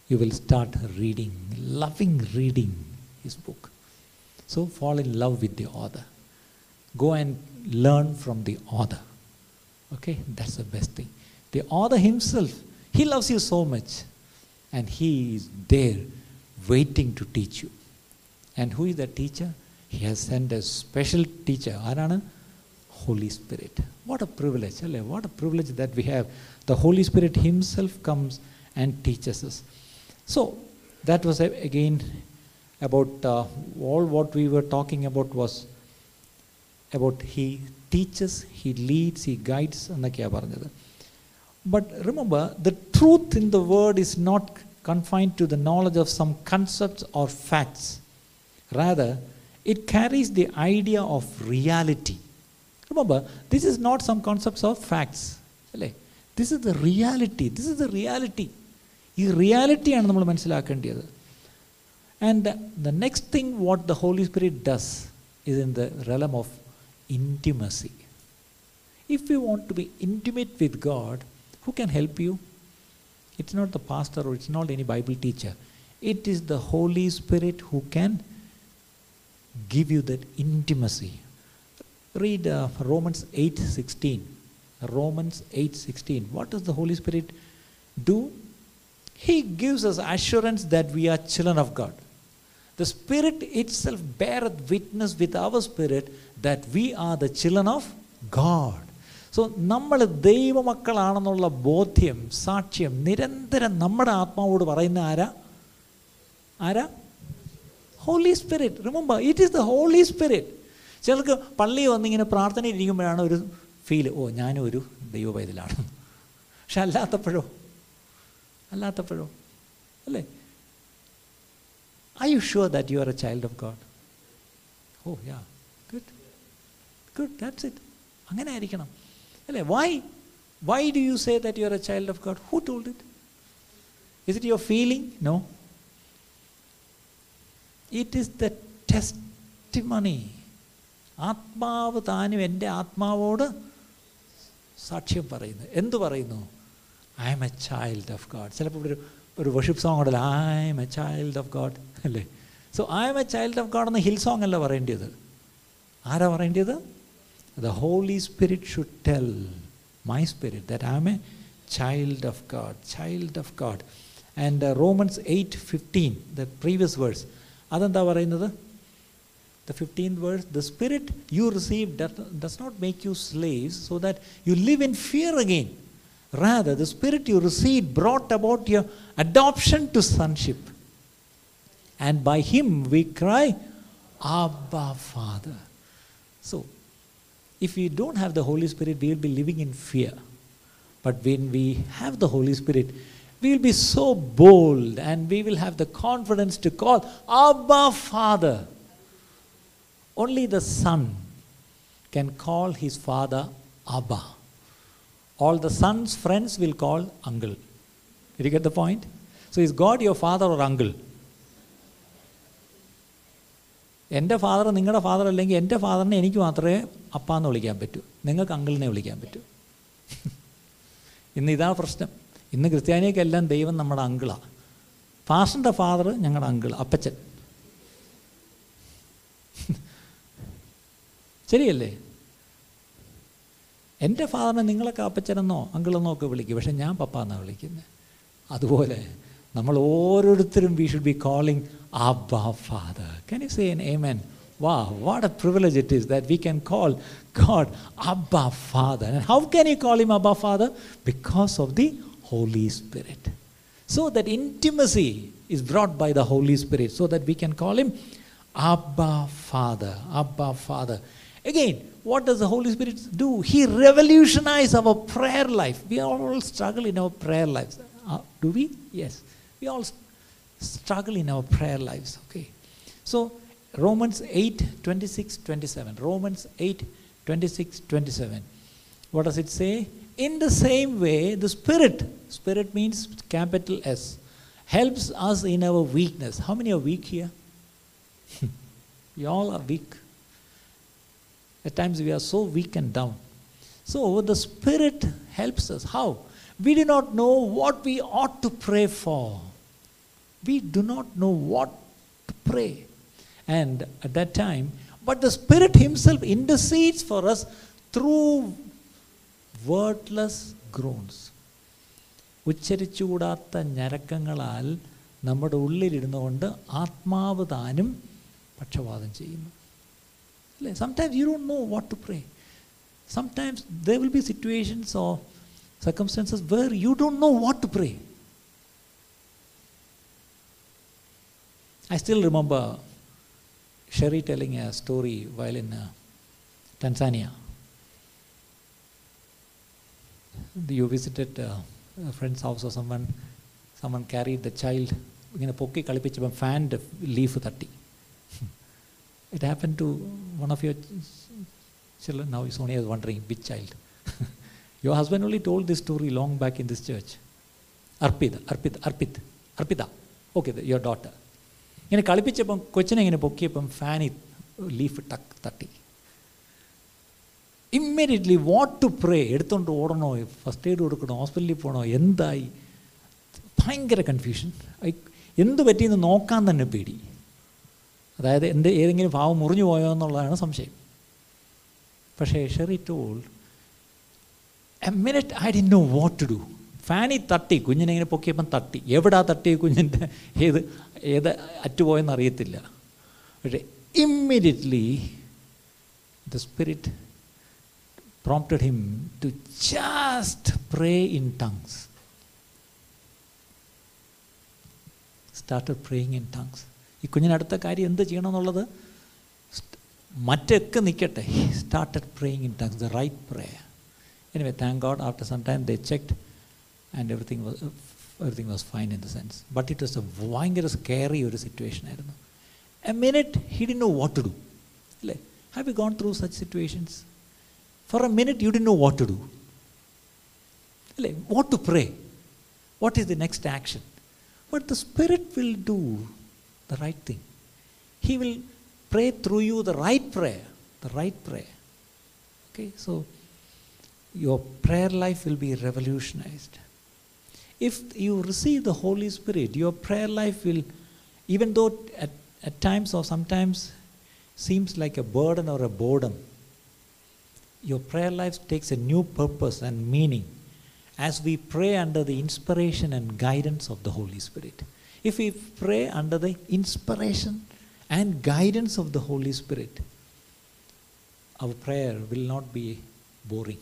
Speaker 1: you will start reading, loving reading his book. So fall in love with the author. Go and learn from the author. Okay, that's the best thing. The author himself, he loves you so much. And he is there waiting to teach you. And who is the teacher? He has sent a special teacher, Arana, Holy Spirit. What a privilege, what a privilege that we have. The Holy Spirit himself comes and teaches us. So, that was a- again about uh, all what we were talking about was about He teaches, He leads, He guides എന്നൊക്കെയാണ് പറഞ്ഞത് But remember, the truth in the word is not confined to the knowledge of some concepts or facts. Rather, it carries the idea of reality. Remember, this is not some concepts or facts. അല്ലേ this is the reality this is the reality ഈ റിയാലിറ്റിയാണ് നമ്മൾ മനസ്സിലാക്കേണ്ടത് and the next thing what the Holy Spirit does is in the realm of intimacy if you want to be intimate with God who can help you? It's not the pastor or it's not any Bible teacher. It is the Holy Spirit who can give you that intimacy. Read uh, Romans 8:16. Romans 8:16. What does the Holy Spirit do? He gives us assurance that we are children of God. The Spirit itself beareth witness with our spirit that we are the children of God. So നമ്മൾ ദൈവമക്കളാണെന്നുള്ള ബോധ്യം സാക്ഷ്യം നിരന്തരം നമ്മുടെ ആത്മാവോട് പറയുന്ന ആരാ ആരാ Holy spirit remember it is the Holy Spirit ചിലർക്ക് പള്ളി വന്നിങ്ങനെ പ്രാർത്ഥനയിൽ ഇരിക്കുമ്പോഴാണ് ഒരു ഫീൽ ഓ ഞാനും ഒരു ദൈവ പൈതലാണ് പക്ഷെ അല്ലാത്തപ്പോഴോ അല്ലാത്തപ്പോഴോ? അല്ലേ? I you sure that you are a child of God oh yeah good good that's it അങ്ങനെ ആയിരിക്കണം. അല്ലേ? Why why do you say that you are a child of God who told it is it your feeling no it is the testimony ആത്മാവ് താനും എന്റെ ആത്മാവോട് സാക്ഷ്യം പറയുന്നു. എന്തു പറയുന്നു? I M A child of God ചിലപ്പോൾ ഇവിടെ ഒരു ഒരു വർഷിപ്പ് സോങ് ഉണ്ടല്ലോ I M A child of God അല്ലേ so I M A child of God എന്ന ഹിൽ സോങ് അല്ല പറയേണ്ടത് ആരാ പറയേണ്ടത് the Holy Spirit should tell my spirit that I M A child of God child of God and Romans eight fifteen the previous verse അതെന്താ പറയുന്നത് the 15th verse the spirit you received does, does not make you slaves so that you live in fear again rather the spirit you received brought about your adoption to sonship. And by him we cry abba father. So if we don't have the holy spirit we will be living in fear. But when we have the holy spirit we will be so bold and we will have the confidence to call abba father. Only the son can call his father Abba. All the son's friends will call uncle. Did you get the point? So is God your father or uncle? എന്റെ father നിങ്ങളുടെ father അല്ലെങ്കിൽ എന്റെ ഫാദറിനെ എനിക്ക് മാത്രമേ അപ്പാന്ന് വിളിക്കാൻ പറ്റൂ നിങ്ങൾക്ക് അങ്കിളിനെ വിളിക്കാൻ പറ്റൂ ഇന്ന് ഇതാണ് പ്രശ്നം ഇന്ന് ക്രിസ്ത്യാനിയൊക്കെല്ലാം ദൈവം നമ്മുടെ അങ്കിളാണ് ഫാസ്റ്ററിന്റെ ഫാദർ ഞങ്ങളുടെ അങ്കിൾ അപ്പച്ചൻ ശരിയല്ലേ എൻ്റെ ഫാദറിനെ നിങ്ങളൊക്കെ അപ്പച്ചനെന്നോ അങ്കിളെന്നോ ഒക്കെ വിളിക്കും പക്ഷെ ഞാൻ പപ്പ എന്നാണ് വിളിക്കുന്നത് അതുപോലെ നമ്മൾ ഓരോരുത്തരും വി ഷുഡ് ബി കോളിംഗ് അബ്ബ father can you say N എമൻ വാ what a privilege it is that we can call God അബ്ബ father and how can you call him അബ്ബ father because of the Holy Spirit so that intimacy is brought by the Holy Spirit so that we can call him Abba Father. Abba Father. Again, what does the Holy Spirit do? He revolutionizes our prayer life. We all struggle in our prayer lives. Uh, do we? Yes. We all struggle in our prayer lives. Okay. So, Romans 8 26 27. Romans 8 26 27. What does it say? In the same way, the Spirit, Spirit means capital S, helps us in our weakness. How many are weak here? we all are weak. At times we are so weak and down. So the Spirit helps us. How? We do not know what we ought to pray for. We do not know what to pray. And at that time, but the Spirit Himself intercedes for us through wordless groans. ഉച്ചരിച്ചുകൂടാത്ത ഞരക്കങ്ങളാൽ നമ്മുടെ ഉള്ളിലിരുന്നു കൊണ്ട് ആത്മാവ് താനും പക്ഷപാതം ചെയ്യുന്നു അല്ലേ sometimes you don't know what to pray sometimes there will be situations or circumstances where you don't know what to pray I still remember Sherry telling a story while in uh, Tanzania. You visited uh, a friend's house or someone, someone carried the child ഇങ്ങനെ പൊക്കി കളിപ്പിച്ചപ്പം ഫാൻ്റെ leaf തട്ടി it happen to one of your children now Sonia is wondering which child. Your husband only told this story long back in this church. Arpita Arpit Arpit Arpita okay your daughter ഇങ്ങനെ കളിപ്പിച്ചപ്പം കൊച്ചിനെ ഇങ്ങനെ പൊക്കിയപ്പം Fani leaf ടക്ക് തട്ടി. Immediately what to പ്രേ എടുത്തുകൊണ്ട് ഓടണോ? First aid കൊടുക്കണോ? ഹോസ്പിറ്റലിൽ പോകണോ എന്തായി? ഭയങ്കര കൺഫ്യൂഷൻ എന്ത് പറ്റിയെന്ന് നോക്കാൻ തന്നെ പേടി. അതായത് എന്റെ ഏതെങ്കിലും ഭാവം മുറിഞ്ഞു പോയോ എന്നുള്ളതാണ് സംശയം. പക്ഷേ Sherry told a minute I D know what to do ഫാനി തട്ടി കുഞ്ഞിനെ ഇങ്ങനെ പൊക്കിയപ്പം തട്ടി. എവിടാ തട്ടി കുഞ്ഞിന്റെ ഏത് ഏത് അറ്റുപോയെന്ന് അറിയത്തില്ല. പക്ഷേ immediately the spirit prompted him to just pray in tongues Started praying in tongues. ഈ കുഞ്ഞിനടുത്ത കാര്യം എന്ത് ചെയ്യണമെന്നുള്ളത് മറ്റൊക്കെ നിൽക്കട്ടെ started praying in tongues the right prayer anyway thank God after some time they checked and everything was everything was fine in the sense but it was a ഭയങ്കര scary ഒരു situation ആയിരുന്നു a minute he ഡി know what to do അല്ലേ have you gone through such situations For a minute, you didn't know what to do. What to pray? What is the next action? But the Spirit will do the right thing. He will pray through you the right prayer. The right prayer. Okay, so your prayer life will be revolutionized. If you receive the Holy Spirit, your prayer life will, even though at, at times or sometimes seems like a burden or a boredom, your prayer life takes a new purpose and meaning as we pray under the inspiration and guidance of the Holy Spirit. If we pray under the inspiration and guidance of the Holy Spirit, our prayer will not be boring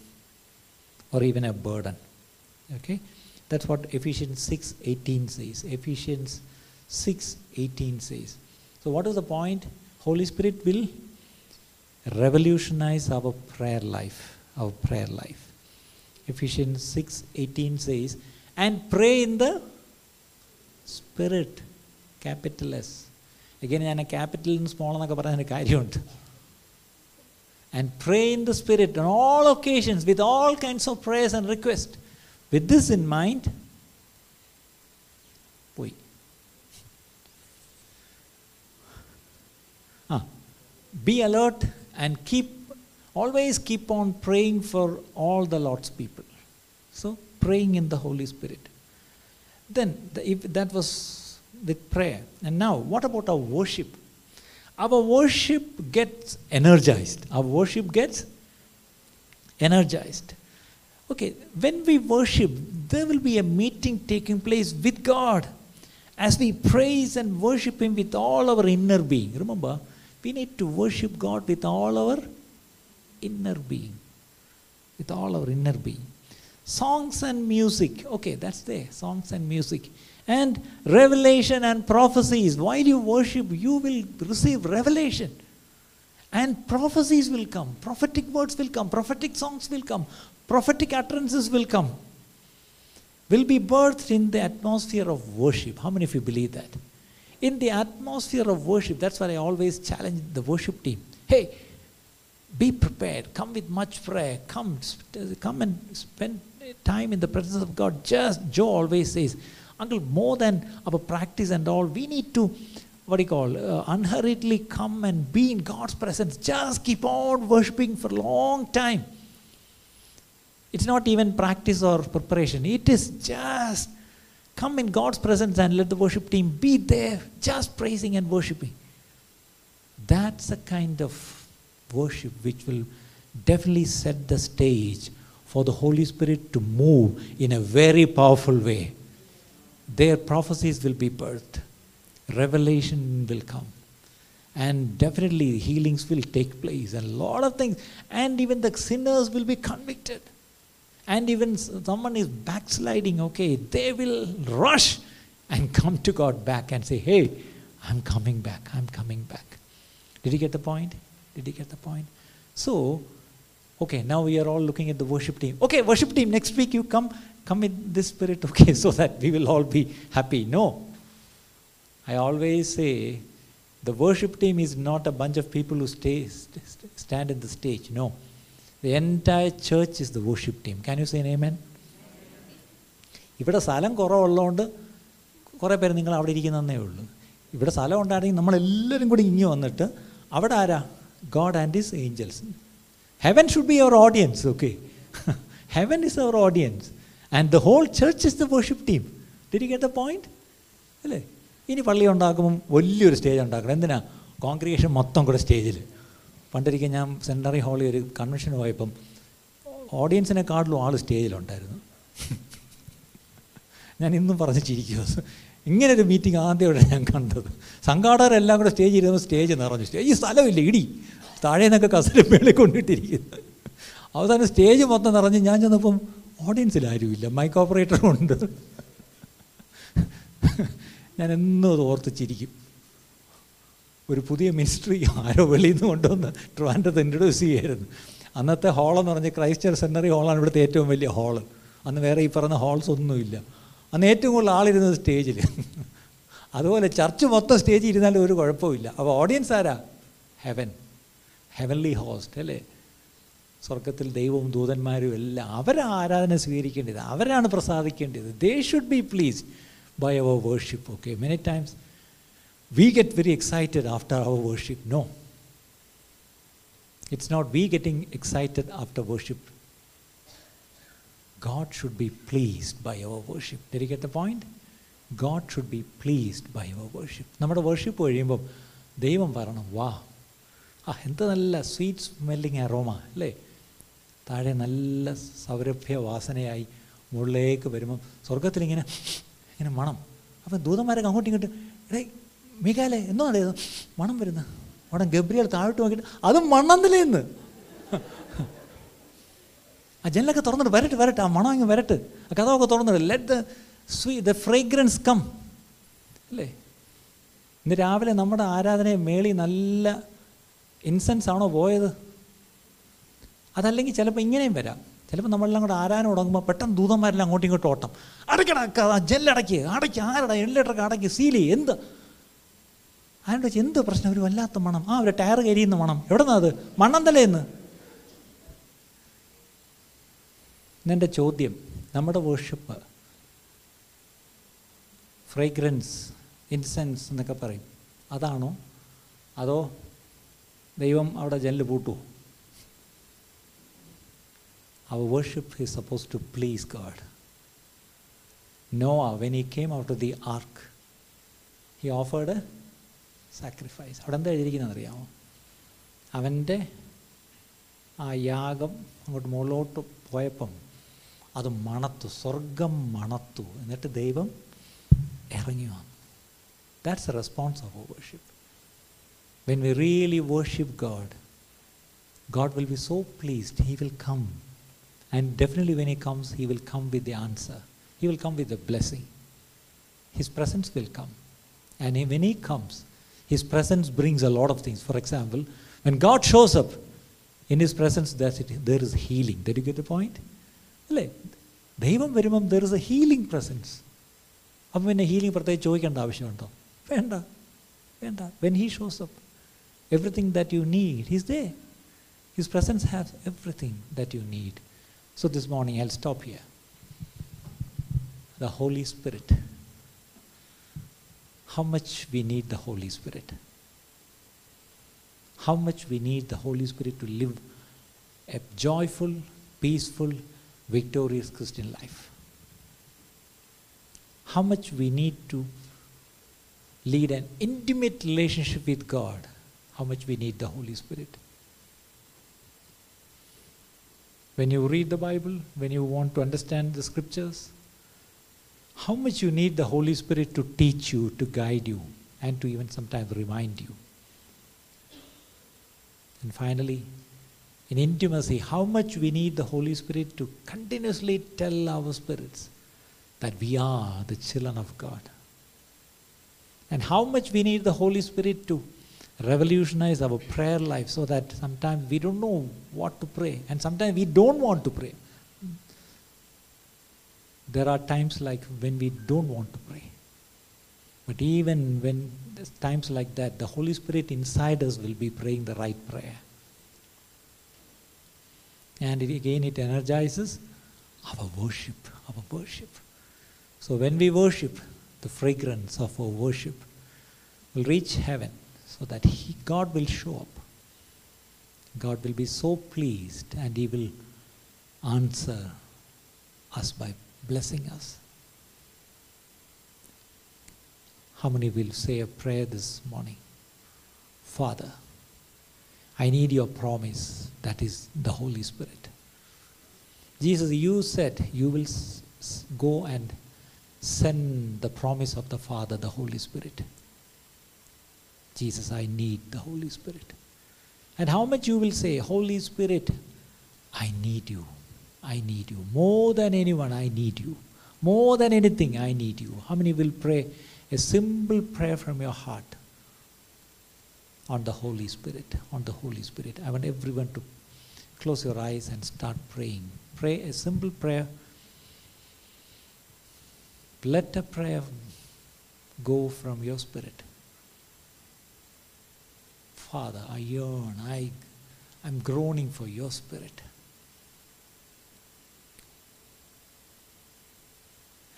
Speaker 1: or even a burden. Okay? That's what Ephesians 6:18 says. Ephesians 6:18 says. So what is the point? Holy Spirit will revolutionize our prayer life our prayer life ephesians 6:18 says and pray in the spirit capital s again ഞാൻ capital small എന്നൊക്കെ പറയുന്നതിന് കാര്യമുണ്ട് and pray in the spirit on all occasions with all kinds of prayers and requests with this in mind പോയി ആ be alert and keep always keep on praying for all the lord's people so praying in the holy spirit then the, if that was with prayer. And now what about our worship? Our worship gets energized. Our worship gets energized. Okay when we worship there will be a meeting taking place with god. As we praise and worship him with all our inner being. Remember we need to worship God with all our inner being. With all our inner being. Songs and music. Okay, that's there. Songs and music. And revelation and prophecies. While you worship, you will receive revelation. And prophecies will come. Prophetic words will come. Prophetic songs will come. Prophetic utterances will come. Will be birthed in the atmosphere of worship. How many of you believe that? in the atmosphere of worship, that's why I always challenge the worship team. Hey, be prepared. Come with much prayer. Come, come and spend time in the presence of God. Just Joe always says, Uncle, more than our practice and all, we need to, what do you call, uh, unhurriedly come and be in God's presence. Just keep on worshiping for a long time. It's not even practice or preparation. It is just come in God's presence and let the worship team be there, just praising and worshiping. That's a kind of worship which will definitely set the stage for the Holy Spirit to move in a very powerful way. Their prophecies will be birthed, revelation will come, and definitely healings will take place, and a lot of things, and even the sinners will be convicted and even someone is backsliding, okay, they will rush and come to God back and say, Hey, I'm coming back, I'm coming back. Did you get the point? Did you get the point? So, okay, now we are all looking at the worship team. Okay, worship team, next week you come, come in this spirit, okay, so that we will all be happy. No. I always say the worship team is not a bunch of people who stay, stand in the stage. No. The entire church is the worship team. Can you say an amen? ഇവിടെ സ്ഥലം കുറവുള്ളതുകൊണ്ട് കുറേ പേര് നിങ്ങൾ അവിടെ ഇരിക്കുന്നതേ ഉള്ളൂ ഇവിടെ സ്ഥലം ഉണ്ടായിരുന്നെങ്കിൽ നമ്മളെല്ലാവരും കൂടി ഇങ്ങി വന്നിട്ട് അവിടെ ആരാ God and his Angeles heaven should be our audience okay heaven is our audience and the whole church is the worship team did get the point അല്ലേ ഇനി പള്ളി ഉണ്ടാക്കുമ്പം വലിയൊരു സ്റ്റേജ് ഉണ്ടാക്കണം എന്തിനാ കോൺഗ്രിഗേഷൻ മൊത്തം കൂടെ സ്റ്റേജിൽ പണ്ടൊരിക്കൽ ഞാൻ സെൻറ്ററി ഹാളിൽ ഒരു കൺവെൻഷൻ പോയപ്പം ഓഡിയൻസിനെക്കാട്ടിലും ആൾ സ്റ്റേജിലുണ്ടായിരുന്നു ഞാൻ ഇന്നും പറഞ്ഞ് ചിരിക്കുക ഇങ്ങനൊരു മീറ്റിംഗ് ആദ്യമായിട്ട് ഞാൻ കണ്ടത് സംഘാടകരെല്ലാം കൂടെ സ്റ്റേജിൽ ഇരുന്ന് സ്റ്റേജ് നിറഞ്ഞു സ്റ്റേജ് സ്ഥലമില്ല ഇടി താഴെ നിന്നൊക്കെ കസലും മേളിൽ കൊണ്ടിട്ടിരിക്കുന്നു. അവസാനം സ്റ്റേജ് മൊത്തം നിറഞ്ഞ് ഞാൻ ചെന്നപ്പം ഓഡിയൻസിൽ ആരുമില്ല മൈക്ക് ഓപ്പറേറ്ററും ഉണ്ട്. ഞാൻ എന്നും അത് ഓർത്തിച്ചിരിക്കും ഒരു പുതിയ മിനിസ്ട്രി ആരോ വെളിയിൽ നിന്ന് കൊണ്ടുവന്ന് ട്രിവാൻഡ്രത്ത് ഇൻട്രൊഡ്യൂസ് ചെയ്യായിരുന്നു. അന്നത്തെ ഹോളെന്ന് പറഞ്ഞ് ക്രൈസ്റ്റർ സെന്ററി ഹാളാണ് ഇവിടുത്തെ ഏറ്റവും വലിയ ഹോൾ അന്ന് വേറെ ഈ പറഞ്ഞ ഹോൾസ് ഒന്നുമില്ല അന്ന് ഏറ്റവും കൂടുതൽ ആളിരുന്നത് സ്റ്റേജിൽ. അതുപോലെ ചർച്ച് മൊത്തം സ്റ്റേജിൽ ഇരുന്നാലും ഒരു കുഴപ്പമില്ല അപ്പോൾ ഓഡിയൻസ് ആരാ? ഹെവൻ ഹെവൻലി ഹോസ്റ്റ് അല്ലേ സ്വർഗത്തിൽ ദൈവവും ദൂതന്മാരും എല്ലാം അവരാ ആരാധന സ്വീകരിക്കേണ്ടത് അവരാണ് പ്രസാദിക്കേണ്ടത് they should B pleased by our worship okay many times we get very excited after our worship. No. It's not we getting excited after worship. God should be pleased by our worship. Did you get the point? God should be pleased by our worship. നമ്മുടെ worship കഴിയുമ്പം ദൈവം പറയണം വാ ആ എന്ത് നല്ല sweet smelling aroma അല്ലേ? താഴെ നല്ല സൗരഭ്യ വാസനയായി മുകളിലേക്ക് വരുമ്പം സ്വർഗത്തിലിങ്ങനെ ഇങ്ങനെ മണം. അപ്പം ദൂതന്മാരൊക്കെ അങ്ങോട്ടും ഇങ്ങോട്ടും എടേ മികാലെ എന്തോ നടയത് മണം വരുന്ന അവിടെ ഗബ്രിയൽ താഴോട്ട് നോക്കിയിട്ട് അത് മണ്ണന്തലേന്ന് ആ ജനലൊക്കെ തുറന്നിട്ട് വരട്ടെ വരട്ടെ ആ മണം അങ്ങ് വരട്ടെ. ആ കഥമൊക്കെ തുറന്നിട്ട് let the sweet the fragrance come അല്ലേ? ഇന്ന് രാവിലെ നമ്മുടെ ആരാധനയെ മേളി നല്ല ഇൻസെൻസ് ആണോ പോയത്? അതല്ലെങ്കിൽ ചിലപ്പോൾ ഇങ്ങനെയും വരാം. ചിലപ്പോൾ നമ്മളെല്ലാം കൂടെ ആരാനും തുടങ്ങുമ്പോൾ പെട്ടെന്ന് ദൂതന്മാരെല്ലാം അങ്ങോട്ടും ഇങ്ങോട്ടും ഓട്ടം. അടയ്ക്കട ജെല്ലടയ്ക്ക് അടയ്ക്ക്. ആരുടെ എള്ളിട്ടൊക്കെ അടയ്ക്ക്. സീലി എന്ത്? അതിന്റെ വെച്ച് എന്ത് പ്രശ്നം? ഒരു വല്ലാത്ത മണം. ആ ഒരു ടയർ കരിയുന്ന മണം. എവിടെ നിന്നത് എന്ന് ഇന്നെന്റെ ചോദ്യം നമ്മുടെ വേർഷിപ്പ് ഫ്രേഗ്രൻസ് ഇൻസെൻസ് എന്നൊക്കെ പറയും. അതാണോ? അതോ ദൈവം അവിടെ ജനൽ പൂട്ടു. Our worship is supposed to please God Noah when he came out of the ark he offered sacrifice അവിടെ എന്താ എഴുതിയിരിക്കുന്നത് അറിയാമോ? അവന്റെ ആ യാഗം അങ്ങോട്ട് മുകളിലോട്ട് പോയപ്പം അത് മണത്തു സ്വർഗം മണത്തു. എന്നിട്ട് ദൈവം ഇറങ്ങി വന്നു. That's a response of our worship when we really worship God God will be so pleased he will come and definitely when he comes he will come with the answer he will come with the blessing his presence will come and when he comes His presence brings a lot of things. For example, when God shows up, in His presence, that's it, there is healing. Did you get the point? അല്ലേ ദൈവം വരുമ്പം there is A healing presence അപ്പം പിന്നെ healing പ്രത്യേകിച്ച് ചോദിക്കേണ്ട ആവശ്യമുണ്ടോ വേണ്ട വേണ്ട when he shows up Everything that you need, He's there. His presence has everything that you need. So this morning I'll stop here. The Holy Spirit. How much we need the Holy Spirit. How much we need the Holy Spirit to live a joyful, peaceful, victorious Christian life. How much we need to lead an intimate relationship with God how much we need the Holy Spirit. When you read the Bible, when you want to understand the scriptures, how much you need the Holy Spirit to teach you, to guide you, and to even sometimes remind you. And finally, in intimacy, how much we need the Holy Spirit to continuously tell our spirits that we are the children of God. And how much we need the Holy Spirit to revolutionize our prayer life so that sometimes we don't know what to pray, and sometimes we don't want to pray. There are times like when we don't want to pray. But even when there's times like that, the Holy Spirit inside us will be praying the right prayer. And it, again, it energizes our worship, our worship. So when we worship, the fragrance of our worship will reach heaven so that he, God will show up. God will be so pleased and He will answer us by blessing us. How many will say a prayer this morning? Father, I need your promise, that is the Holy Spirit. Jesus, you said you will go and send the promise of the Father, the Holy Spirit. Jesus, I need the Holy Spirit. And how much you will say, Holy Spirit, I need you. I need you. More than anyone, I need you. More than anything, I need you. How many will pray a simple prayer from your heart on the Holy Spirit? On the Holy Spirit. I want everyone to close your eyes and start praying. Pray a simple prayer. Let a prayer go from your spirit. Father, I yearn, I, I'm groaning for your spirit.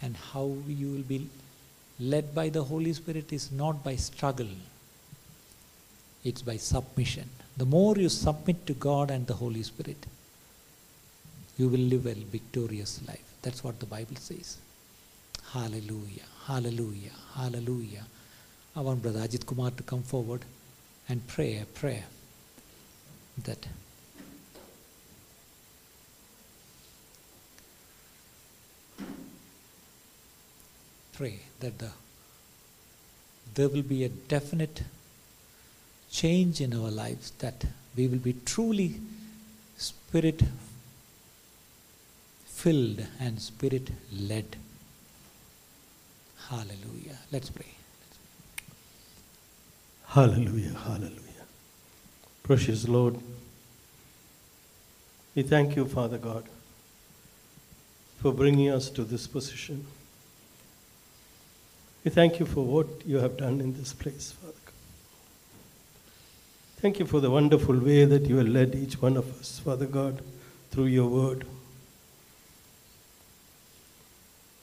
Speaker 1: And how you will be led by the Holy Spirit is not by struggle, it's by submission. The more you submit to God and the Holy Spirit, you will live a victorious life. That's what the Bible says. Hallelujah, hallelujah, hallelujah. I want Brother Ajit Kumar to come forward and pray a prayer that pray that the there will be a definite change in our lives that we will be truly spirit filled and spirit led. Hallelujah. Let's pray
Speaker 2: Hallelujah, hallelujah. Precious Lord, we thank you, Father God, for bringing us to this position. We thank you for what you have done in this place, Father God. Thank you for the wonderful way that you have led each one of us, Father God, through your word.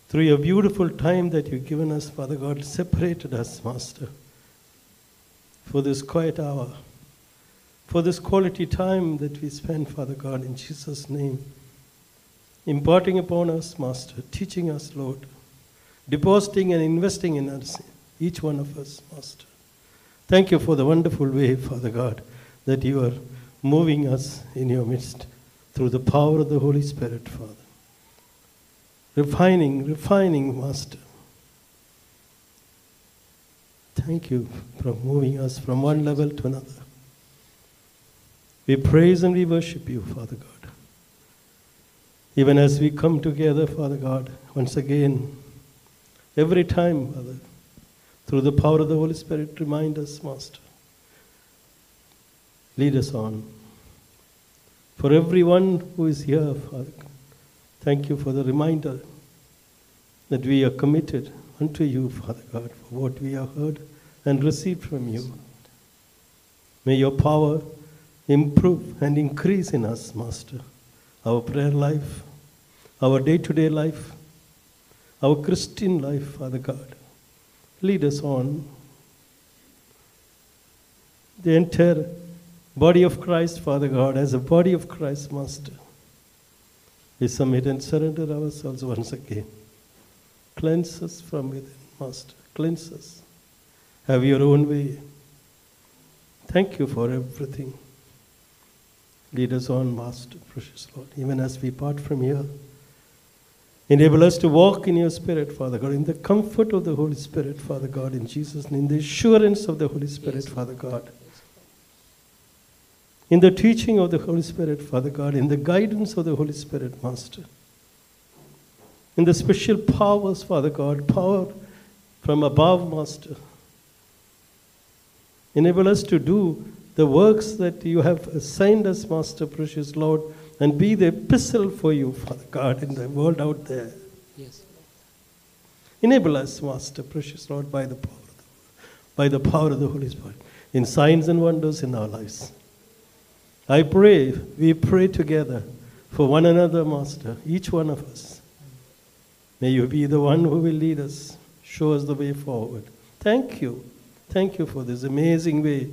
Speaker 2: Through your beautiful time that you've given us, Father God, separated us, Master for this quiet hour, for this quality time that we spend, Father God, in Jesus' name, imparting upon us, Master, teaching us, Lord, depositing and investing in us, each one of us, Master. Thank you for the wonderful way, Father God, that you are moving us in your midst through the power of the Holy Spirit, Father. Refining, refining, Master. Thank you for moving us from one level to another. We praise and we worship you, Father God. Even as we come together, Father God, once again, every time, Father, through the power of the Holy Spirit, remind us, Master. Lead us on. For everyone who is here, Father, thank you for the reminder that we are committed unto you, Father God, for what we have heard and receive from you. May your power improve and increase in us, Master, our prayer life, our day to day life, our Christian life, Father God. Lead us on. The entire body of Christ, Father God, as a body of Christ, Master. We submit and surrender ourselves once again. Cleanse us from within, Master. Cleanse us. Have your own way. Thank you for everything. Lead us on, Master, precious Lord, even as we part from here. Enable us to walk in your Spirit, Father God, in the comfort of the Holy Spirit, Father God, in Jesus' name, in the assurance of the Holy Spirit, Father God. In the teaching of the Holy Spirit, Father God, in the guidance of the Holy Spirit, Master. In the special powers, Father God, power from above, Master. Enable us to do the works that you have assigned us, Master, precious Lord, and be the epistle for you, Father God, in the world out there.
Speaker 1: yes
Speaker 2: Enable us, Master, precious Lord, by the power of the, by the power of the Holy Spirit, in signs and wonders in our lives. I pray, we pray together for one another, Master, each one of us. May you be the one who will lead us, show us the way forward. Thank you. Thank you for this amazing way.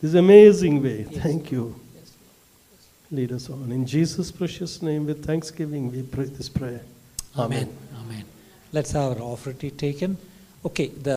Speaker 2: This amazing way.
Speaker 1: Yes.
Speaker 2: Thank you.
Speaker 1: yes
Speaker 2: Lead us on. In Jesus' precious name, with thanksgiving, we pray this prayer.
Speaker 1: amen amen let's have our offering taken okay the